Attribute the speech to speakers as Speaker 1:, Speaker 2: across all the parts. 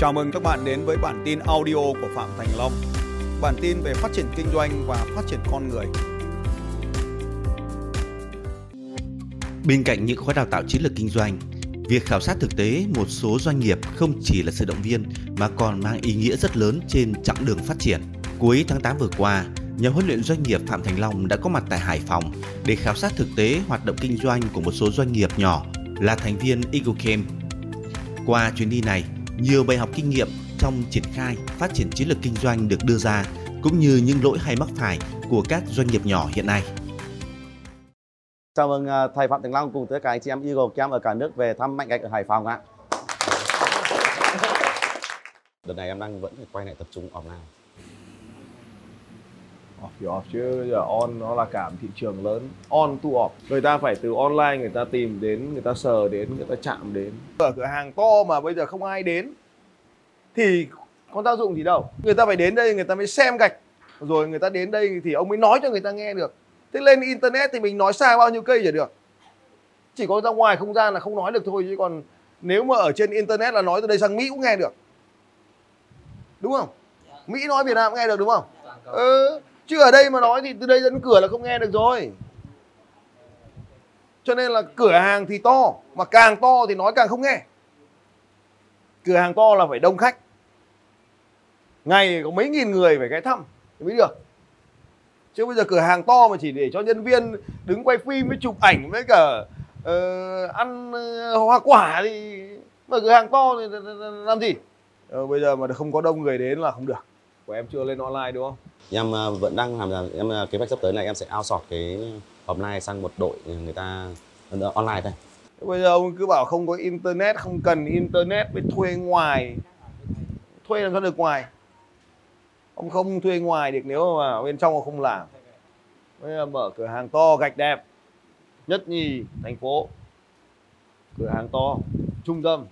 Speaker 1: Chào mừng các bạn đến với bản tin audio của Phạm Thành Long. Bản tin về phát triển kinh doanh và phát triển con người.
Speaker 2: Bên cạnh những khóa đào tạo chiến lược kinh doanh, việc khảo sát thực tế một số doanh nghiệp không chỉ là sự động viên mà còn mang ý nghĩa rất lớn trên chặng đường phát triển. Cuối tháng 8 vừa qua, nhà huấn luyện doanh nghiệp Phạm Thành Long đã có mặt tại Hải Phòng để khảo sát thực tế hoạt động kinh doanh của một số doanh nghiệp nhỏ là thành viên Eagle Camp. Qua chuyến đi này, nhiều bài học kinh nghiệm trong triển khai phát triển chiến lược kinh doanh được đưa ra cũng như những lỗi hay mắc phải của các doanh nghiệp nhỏ hiện nay.
Speaker 3: Chào mừng à, thầy Phạm Thành Long cùng tất cả anh chị em Eagle Camp ở cả nước về thăm Mạnh Gạch ở Hải Phòng ạ. Đợt này em đang vẫn phải quay lại tập trung online.
Speaker 4: Off thì off chứ. Bây giờ on nó là cả một thị trường lớn. On to off. Người ta phải từ online người ta tìm đến người ta sờ đến người ta chạm đến. Ở cửa hàng to mà bây giờ không ai đến thì có tác dụng gì đâu? Người ta phải đến đây người ta mới xem gạch. Rồi người ta đến đây thì ông mới nói cho người ta nghe được. Thế lên internet thì mình nói xa bao nhiêu cây chả được. Chỉ có ra ngoài không gian là không nói được thôi chứ còn nếu mà ở trên internet là nói từ đây sang mỹ cũng nghe được. Đúng không? Mỹ nói việt nam cũng nghe được đúng không? Ừ chứ ở đây mà nói thì từ đây dẫn cửa là không nghe được rồi. Cho nên là cửa hàng thì to mà càng to thì nói càng không nghe. Cửa hàng to là phải đông khách. Ngày có mấy nghìn người phải ghé thăm thì mới được chứ bây giờ cửa hàng to mà chỉ để cho nhân viên đứng quay phim với chụp ảnh với cả uh, ăn uh, hoa quả thì mà cửa hàng to thì làm gì? Ờ, bây giờ mà không có đông người đến là không được. Của em chưa lên online đúng không?
Speaker 3: Em ờ, vẫn đang làm là em ờ, kế hoạch sắp tới này, em sẽ outsource cái offline sang một đội người ta ờ, online thôi.
Speaker 4: bây giờ ông cứ bảo không có internet, không cần internet mới thuê ngoài. Thuê làm sao được ngoài? Ông không thuê ngoài được nếu mà bên trong ông không làm. Bây giờ mở cửa hàng to, gạch đẹp. Nhất nhì, thành phố. Cửa hàng to, trung tâm.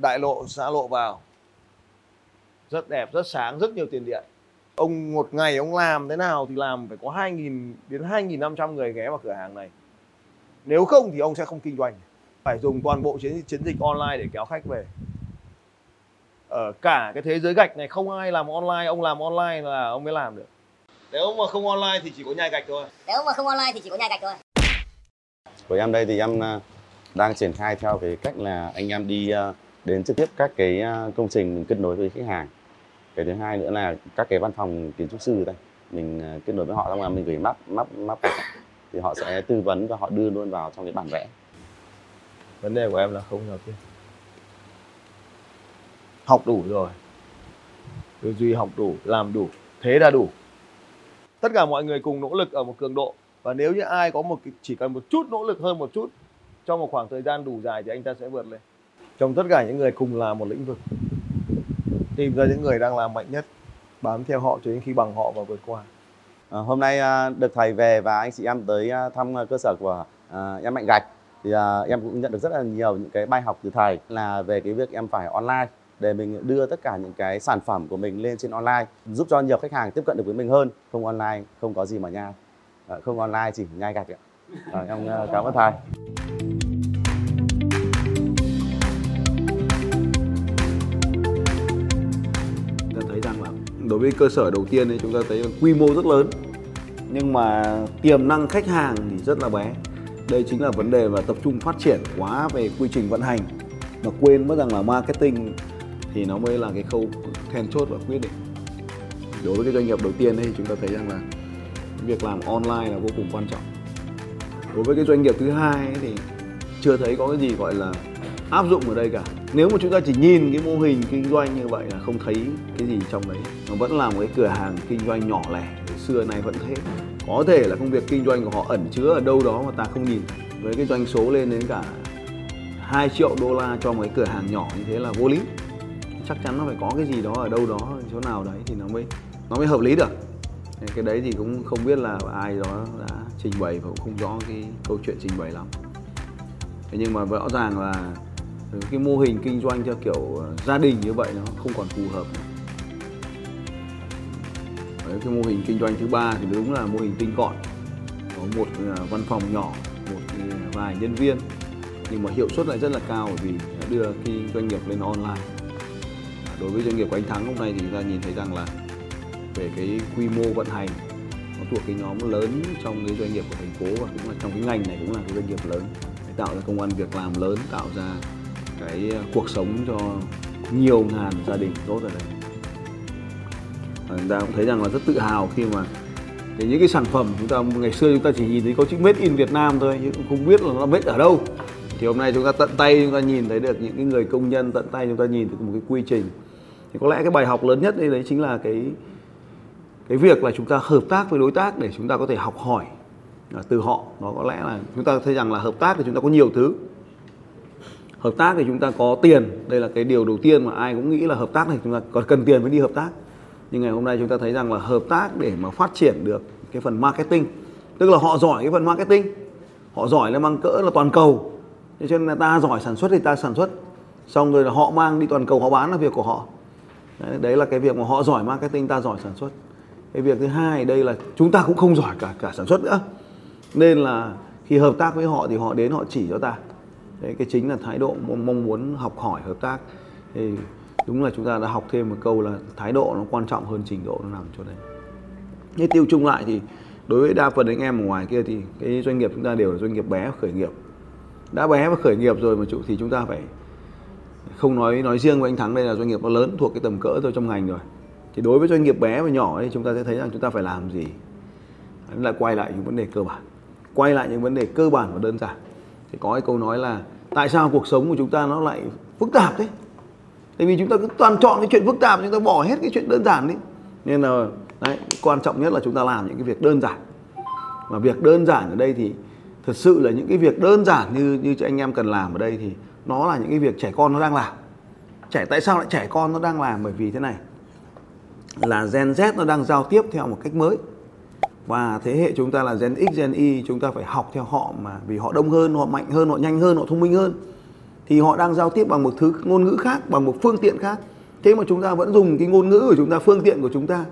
Speaker 4: Đại lộ, xã lộ vào. Rất đẹp, rất sáng, rất nhiều tiền điện ông một ngày ông làm thế nào thì làm phải có 2.000 đến 2.500 người ghé vào cửa hàng này. Nếu không thì ông sẽ không kinh doanh. Phải dùng toàn bộ chiến chiến dịch online để kéo khách về. Ở cả cái thế giới gạch này không ai làm online ông làm online là ông mới làm được. Nếu mà không online thì chỉ có nhai gạch thôi.
Speaker 5: Nếu mà không online thì chỉ có nhai gạch thôi.
Speaker 3: Của em đây thì em à, đang triển khai theo cái cách là anh em đi à, đến trực tiếp các cái công trình mình kết nối với khách hàng. Cái thứ hai nữa là các cái văn phòng kiến trúc sư đây, mình à, kết nối với họ xong là mình gửi map map map thì họ sẽ tư vấn và họ đưa luôn vào trong cái bản vẽ.
Speaker 4: vấn đề của em là không giao tiếp học đủ rồi. Tư duy học đủ, làm đủ, thế là đủ. Tất cả mọi người cùng nỗ lực ở một cường độ. Và nếu như ai có một chỉ cần một chút nỗ lực hơn một chút, trong một khoảng thời gian đủ dài thì anh ta sẽ vượt lên. Trong tất cả những người cùng làm một lĩnh vực tìm ra những người đang làm mạnh nhất bám theo họ cho đến khi bằng họ và vượt qua.
Speaker 3: À, hôm nay à, được thầy về và anh chị em tới à, thăm à, cơ sở của à, em Mạnh Gạch. Thì à, em cũng nhận được rất là nhiều những cái bài học từ thầy là về cái việc em phải online để mình đưa tất cả những cái sản phẩm của mình lên trên online giúp cho nhiều khách hàng tiếp cận được với mình hơn. Không online không có gì mà nhai à, không online chỉ nhai gạch ạ. À, em cảm ơn thầy.
Speaker 4: Đối với cơ sở đầu tiên thì chúng ta thấy là quy mô rất lớn, nhưng mà tiềm năng khách hàng thì rất là bé. Đây chính là vấn đề mà tập trung phát triển quá về quy trình vận hành mà quên mất rằng là marketing thì nó mới là cái khâu then chốt và quyết định. Đối với cái doanh nghiệp đầu tiên thì chúng ta thấy rằng là việc làm online là vô cùng quan trọng. Đối với cái doanh nghiệp thứ hai thì chưa thấy có cái gì gọi là áp dụng ở đây cả nếu mà chúng ta chỉ nhìn cái mô hình kinh doanh như vậy là không thấy cái gì trong đấy, nó vẫn là một cái cửa hàng kinh doanh nhỏ lẻ, xưa nay vẫn thế. Có thể là công việc kinh doanh của họ ẩn chứa ở đâu đó mà ta không nhìn. Với cái doanh số lên đến cả 2 triệu đô la cho một cái cửa hàng nhỏ như thế là vô lý. Chắc chắn nó phải có cái gì đó ở đâu đó, chỗ nào đấy thì nó mới nó mới hợp lý được. Cái đấy thì cũng không biết là ai đó đã trình bày và cũng không rõ cái câu chuyện trình bày lắm. Thế nhưng mà rõ ràng là Ừ, cái mô hình kinh doanh theo kiểu ờ, gia đình như vậy nó không còn phù hợp. Nữa. Đấy, cái mô hình kinh doanh thứ ba thì đúng là mô hình tinh gọn. Có một ờ, văn phòng nhỏ một ờ, vài nhân viên. Nhưng mà hiệu suất lại rất là cao bởi vì đã đưa cái doanh nghiệp lên online. À, đối với doanh nghiệp của anh Thắng hôm nay thì chúng ta nhìn thấy rằng là về cái quy mô vận hành nó thuộc cái nhóm lớn trong cái doanh nghiệp của thành phố và cũng là trong cái ngành này cũng là cái doanh nghiệp lớn. Để tạo ra công an việc làm lớn tạo ra cái ờ, cuộc sống cho nhiều ngàn gia đình tốt ở đây. Và chúng ta cũng thấy rằng là rất tự hào khi mà thì những cái sản phẩm chúng ta, ngày xưa chúng ta chỉ nhìn thấy có chữ made in Việt Nam thôi, nhưng cũng không biết là nó made ở đâu. Thì hôm nay chúng ta tận tay chúng ta nhìn thấy được những cái người công nhân tận tay chúng ta nhìn thấy một cái quy trình. Thì có lẽ cái bài học lớn nhất đây đấy chính là cái cái việc là chúng ta hợp tác với đối tác để chúng ta có thể học hỏi à, từ họ. Nó có lẽ là chúng ta thấy rằng là hợp tác thì chúng ta có nhiều thứ hợp tác thì chúng ta có tiền đây là cái điều đầu tiên mà ai cũng nghĩ là hợp tác này chúng ta còn cần tiền mới đi hợp tác. Nhưng ngày hôm nay chúng ta thấy rằng là hợp tác để mà phát triển được cái phần marketing tức là họ giỏi cái phần marketing họ giỏi là mang cỡ là toàn cầu. Cho nên là ta giỏi sản xuất thì ta sản xuất xong rồi là họ mang đi toàn cầu họ bán là việc của họ. Đấy, đấy là cái việc mà họ giỏi marketing ta giỏi sản xuất. Cái việc thứ hai đây là chúng ta cũng không giỏi cả cả sản xuất nữa. Nên là khi hợp tác với họ thì họ đến họ chỉ cho ta đấy cái chính là thái độ mong muốn học hỏi, hợp tác. Thì đúng là chúng ta đã học thêm một câu là thái độ nó quan trọng hơn trình độ nó nằm chỗ đấy. Thế tiêu chung lại thì đối với đa phần anh em ở ngoài kia thì cái doanh nghiệp chúng ta đều là doanh nghiệp bé khởi nghiệp. Đã bé và khởi nghiệp rồi mà chủ thì chúng ta phải không nói nói riêng với anh Thắng đây là doanh nghiệp nó lớn thuộc cái tầm cỡ thôi, trong ngành rồi. Thì đối với doanh nghiệp bé và nhỏ thì chúng ta sẽ thấy rằng chúng ta phải làm gì? Lại quay lại những vấn đề cơ bản. Quay lại những vấn đề cơ bản và đơn giản thì có cái câu nói là, tại sao cuộc sống của chúng ta nó lại phức tạp thế? Tại vì chúng ta cứ toàn chọn cái chuyện phức tạp, chúng ta bỏ hết cái chuyện đơn giản đi. Nên là, đấy, quan trọng nhất là chúng ta làm những cái việc đơn giản. Và việc đơn giản ở đây thì thật sự là những cái việc đơn giản như như anh em cần làm ở đây thì nó là những cái việc trẻ con nó đang làm. Trẻ, tại sao lại trẻ con nó đang làm? Bởi vì thế này, là Gen Z nó đang giao tiếp theo một cách mới và thế hệ chúng ta là Gen X, Gen Y chúng ta phải học theo họ mà vì họ đông hơn, họ mạnh hơn, họ nhanh hơn, họ thông minh hơn. Thì họ đang giao tiếp bằng một thứ ngôn ngữ khác, bằng một phương tiện khác. Thế mà chúng ta vẫn dùng cái ngôn ngữ của chúng ta, phương tiện của chúng ta.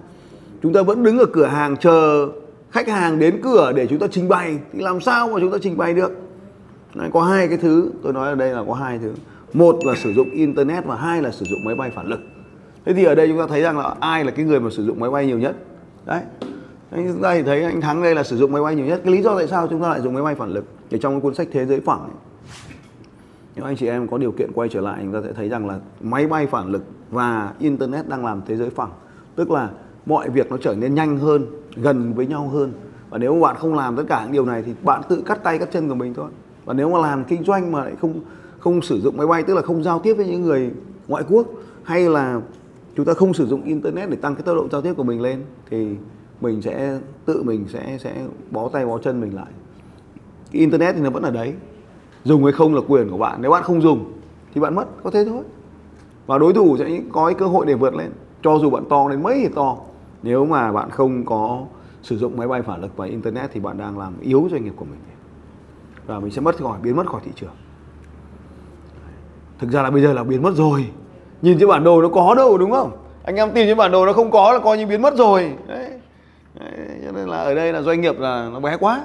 Speaker 4: Chúng ta vẫn đứng ở cửa hàng chờ khách hàng đến cửa để chúng ta trình bày. Thì làm sao mà chúng ta trình bày được? Đấy, có hai cái thứ tôi nói ở đây là có hai thứ. Một là sử dụng internet và hai là sử dụng máy bay phản lực. Thế thì ở đây chúng ta thấy rằng là ai là cái người mà sử dụng máy bay nhiều nhất? Đấy anh chúng ta thì thấy anh thắng đây là sử dụng máy bay nhiều nhất. Cái lý do tại sao chúng ta lại dùng máy bay phản lực? Thì trong cái cuốn sách thế giới phẳng ấy, nếu anh chị em có điều kiện quay trở lại chúng ta sẽ thấy rằng là máy bay phản lực và internet đang làm thế giới phẳng. Tức là mọi việc nó trở nên nhanh hơn gần với nhau hơn. Và nếu mà bạn không làm tất cả những điều này thì bạn tự cắt tay cắt chân của mình thôi. Và nếu mà làm kinh doanh mà lại không không sử dụng máy bay tức là không giao tiếp với những người ngoại quốc hay là chúng ta không sử dụng internet để tăng cái tốc độ giao tiếp của mình lên thì mình sẽ tự mình sẽ sẽ bó tay bó chân mình lại. Cái internet thì nó vẫn ở đấy. Dùng hay không là quyền của bạn. Nếu bạn không dùng thì bạn mất có thế thôi. Và đối thủ sẽ có cái cơ hội để vượt lên. Cho dù bạn to đến mấy thì to. Nếu mà bạn không có sử dụng máy bay phản lực và internet thì bạn đang làm yếu doanh nghiệp của mình. Và mình sẽ mất khỏi biến mất khỏi thị trường. Thực ra là bây giờ là biến mất rồi. Nhìn trên bản đồ nó có đâu đúng không? Anh em tìm trên bản đồ nó không có là coi như biến mất rồi. Đấy, ở đây là doanh nghiệp là nó bé quá.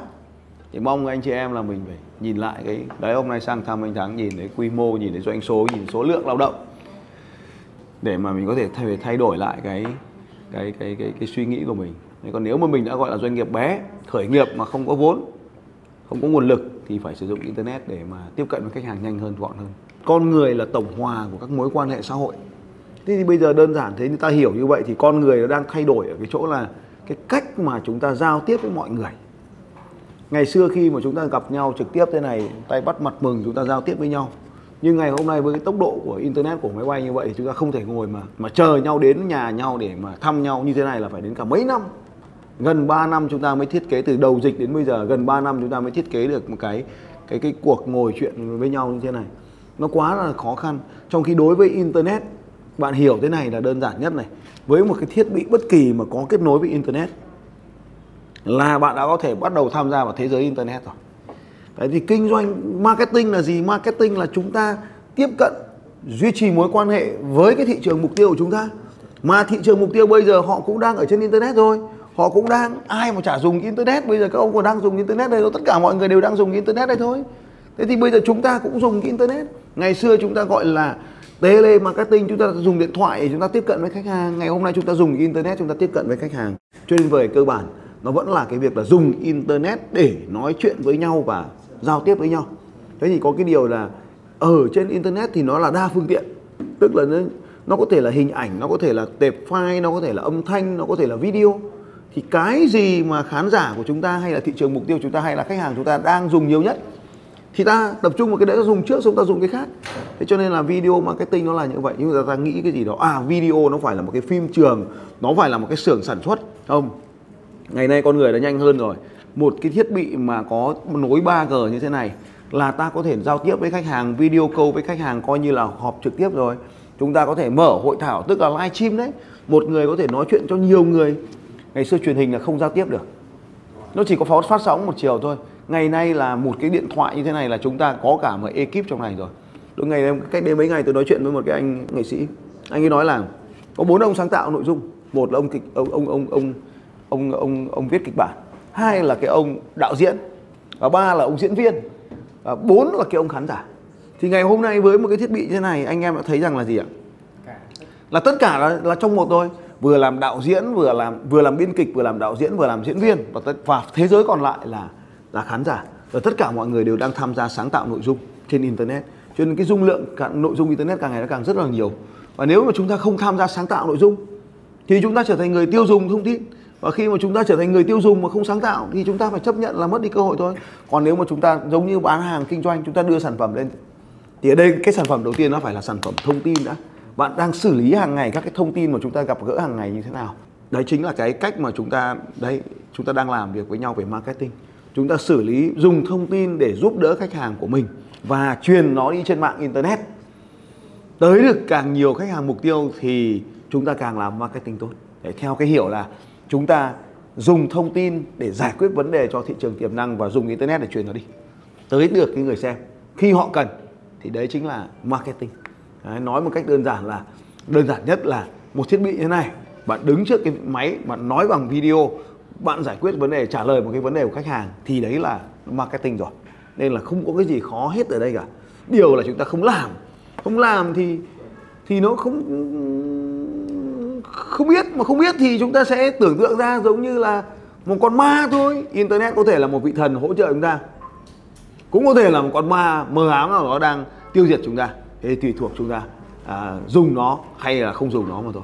Speaker 4: Thì mong anh chị em là mình phải nhìn lại cái, đấy, hôm nay sang thăm anh thắng nhìn thấy quy mô, nhìn thấy doanh số, nhìn số lượng lao động. Để mà mình có thể thay thay đổi lại cái cái cái cái cái suy nghĩ của mình. Còn nếu mà mình đã gọi là doanh nghiệp bé, khởi nghiệp mà không có vốn, không có nguồn lực thì phải sử dụng internet để mà tiếp cận với khách hàng nhanh hơn, gọn hơn. Con người là tổng hòa của các mối quan hệ xã hội. Thế thì bây giờ đơn giản thế, người ta hiểu như vậy thì con người nó đang thay đổi ở cái chỗ là cái cách mà chúng ta giao tiếp với mọi người. Ngày xưa khi mà chúng ta gặp nhau trực tiếp thế này, tay bắt mặt mừng chúng ta giao tiếp với nhau. Nhưng ngày hôm nay với cái tốc độ của internet, của máy bay như vậy thì chúng ta không thể ngồi mà mà chờ nhau đến nhà nhau để mà thăm nhau như thế này là phải đến cả mấy năm. Gần 3 năm chúng ta mới thiết kế từ đầu dịch đến bây giờ, gần 3 năm chúng ta mới thiết kế được một cái cái cái cuộc ngồi chuyện với nhau như thế này. Nó quá là khó khăn. Trong khi đối với internet bạn hiểu thế này là đơn giản nhất này với một cái thiết bị bất kỳ mà có kết nối với internet là bạn đã có thể bắt đầu tham gia vào thế giới internet rồi Đấy, thì kinh doanh marketing là gì? Marketing là chúng ta tiếp cận, duy trì mối quan hệ với cái thị trường mục tiêu của chúng ta. Mà thị trường mục tiêu bây giờ họ cũng đang ở trên internet rồi. Họ cũng đang, ai mà chả dùng internet bây giờ các ông còn đang dùng internet đây tất cả mọi người đều đang dùng internet đây thôi. Thế thì bây giờ chúng ta cũng dùng cái internet. Ngày xưa chúng ta gọi là tele marketing chúng ta dùng điện thoại để chúng ta tiếp cận với khách hàng. Ngày hôm nay chúng ta dùng internet chúng ta tiếp cận với khách hàng. Cho nên về cơ bản nó vẫn là cái việc là dùng internet để nói chuyện với nhau và giao tiếp với nhau. Thế thì có cái điều là ở trên internet thì nó là đa phương tiện. Tức là nó, nó có thể là hình ảnh nó có thể là tệp file nó có thể là âm thanh nó có thể là video. Thì cái gì mà khán giả của chúng ta hay là thị trường mục tiêu chúng ta hay là khách hàng chúng ta đang dùng nhiều nhất thì ta tập trung vào cái đấy, ta dùng trước, xong ta dùng cái khác. Thế cho nên là video marketing nó là như vậy. Nhưng mà ta nghĩ cái gì đó à video nó phải là một cái phim trường, nó phải là một cái xưởng sản xuất, không? Ngày nay con người đã nhanh hơn rồi. Một cái thiết bị mà có nối 3G như thế này là ta có thể giao tiếp với khách hàng, video call với khách hàng coi như là họp trực tiếp rồi. Chúng ta có thể mở hội thảo, tức là live stream đấy. Một người có thể nói chuyện cho nhiều người. Ngày xưa truyền hình là không giao tiếp được. Nó chỉ có phát sóng một chiều thôi ngày nay là một cái điện thoại như thế này là chúng ta có cả một ekip trong này rồi. Tôi ngày cách đây mấy ngày tôi nói chuyện với một cái anh nghệ sĩ. Anh ấy nói là có bốn ông sáng tạo nội dung. Một là ông kịch ông ông ông ông ông ông, ông viết kịch bản. Hai là cái ông đạo diễn. Và ba là ông diễn viên. Và bốn là cái ông khán giả. Thì ngày hôm nay với một cái thiết bị như thế này anh em đã thấy rằng là gì ạ? Là tất cả là, là trong một thôi. Vừa làm đạo diễn vừa làm vừa làm biên kịch vừa làm đạo diễn vừa làm diễn viên. Và tất, và thế giới còn lại là là khán giả. Và tất cả mọi người đều đang tham gia sáng tạo nội dung trên internet. Cho nên cái dung lượng cả, nội dung internet càng ngày nó càng rất là nhiều. Và nếu mà chúng ta không tham gia sáng tạo nội dung thì chúng ta trở thành người tiêu dùng thông tin. Và khi mà chúng ta trở thành người tiêu dùng mà không sáng tạo thì chúng ta phải chấp nhận là mất đi cơ hội thôi. Còn nếu mà chúng ta giống như bán hàng kinh doanh chúng ta đưa sản phẩm lên thì ở đây cái sản phẩm đầu tiên nó phải là sản phẩm thông tin đã. Bạn đang xử lý hàng ngày các cái thông tin mà chúng ta gặp gỡ hàng ngày như thế nào? Đấy chính là cái cách mà chúng ta đấy chúng ta đang làm việc với nhau về marketing chúng ta xử lý dùng thông tin để giúp đỡ khách hàng của mình và truyền nó đi trên mạng internet. Tới được càng nhiều khách hàng mục tiêu thì chúng ta càng làm marketing tốt. Để theo cái hiểu là chúng ta dùng thông tin để giải quyết vấn đề cho thị trường tiềm năng và dùng internet để truyền nó đi. Tới được cái người xem khi họ cần thì đấy chính là marketing. Đấy, nói một cách đơn giản là đơn giản nhất là một thiết bị như thế này. Bạn đứng trước cái máy bạn nói bằng video bạn giải quyết vấn đề trả lời một cái vấn đề của khách hàng thì đấy là marketing rồi. Nên là không có cái gì khó hết ở đây cả. Điều là chúng ta không làm. Không làm thì thì nó không không biết. Mà không biết thì chúng ta sẽ tưởng tượng ra giống như là một con ma thôi. Internet có thể là một vị thần hỗ trợ chúng ta. Cũng có thể là một con ma mờ ám nào đó đang tiêu diệt chúng ta. Thế tùy thuộc chúng ta à, dùng nó hay là không dùng nó mà thôi.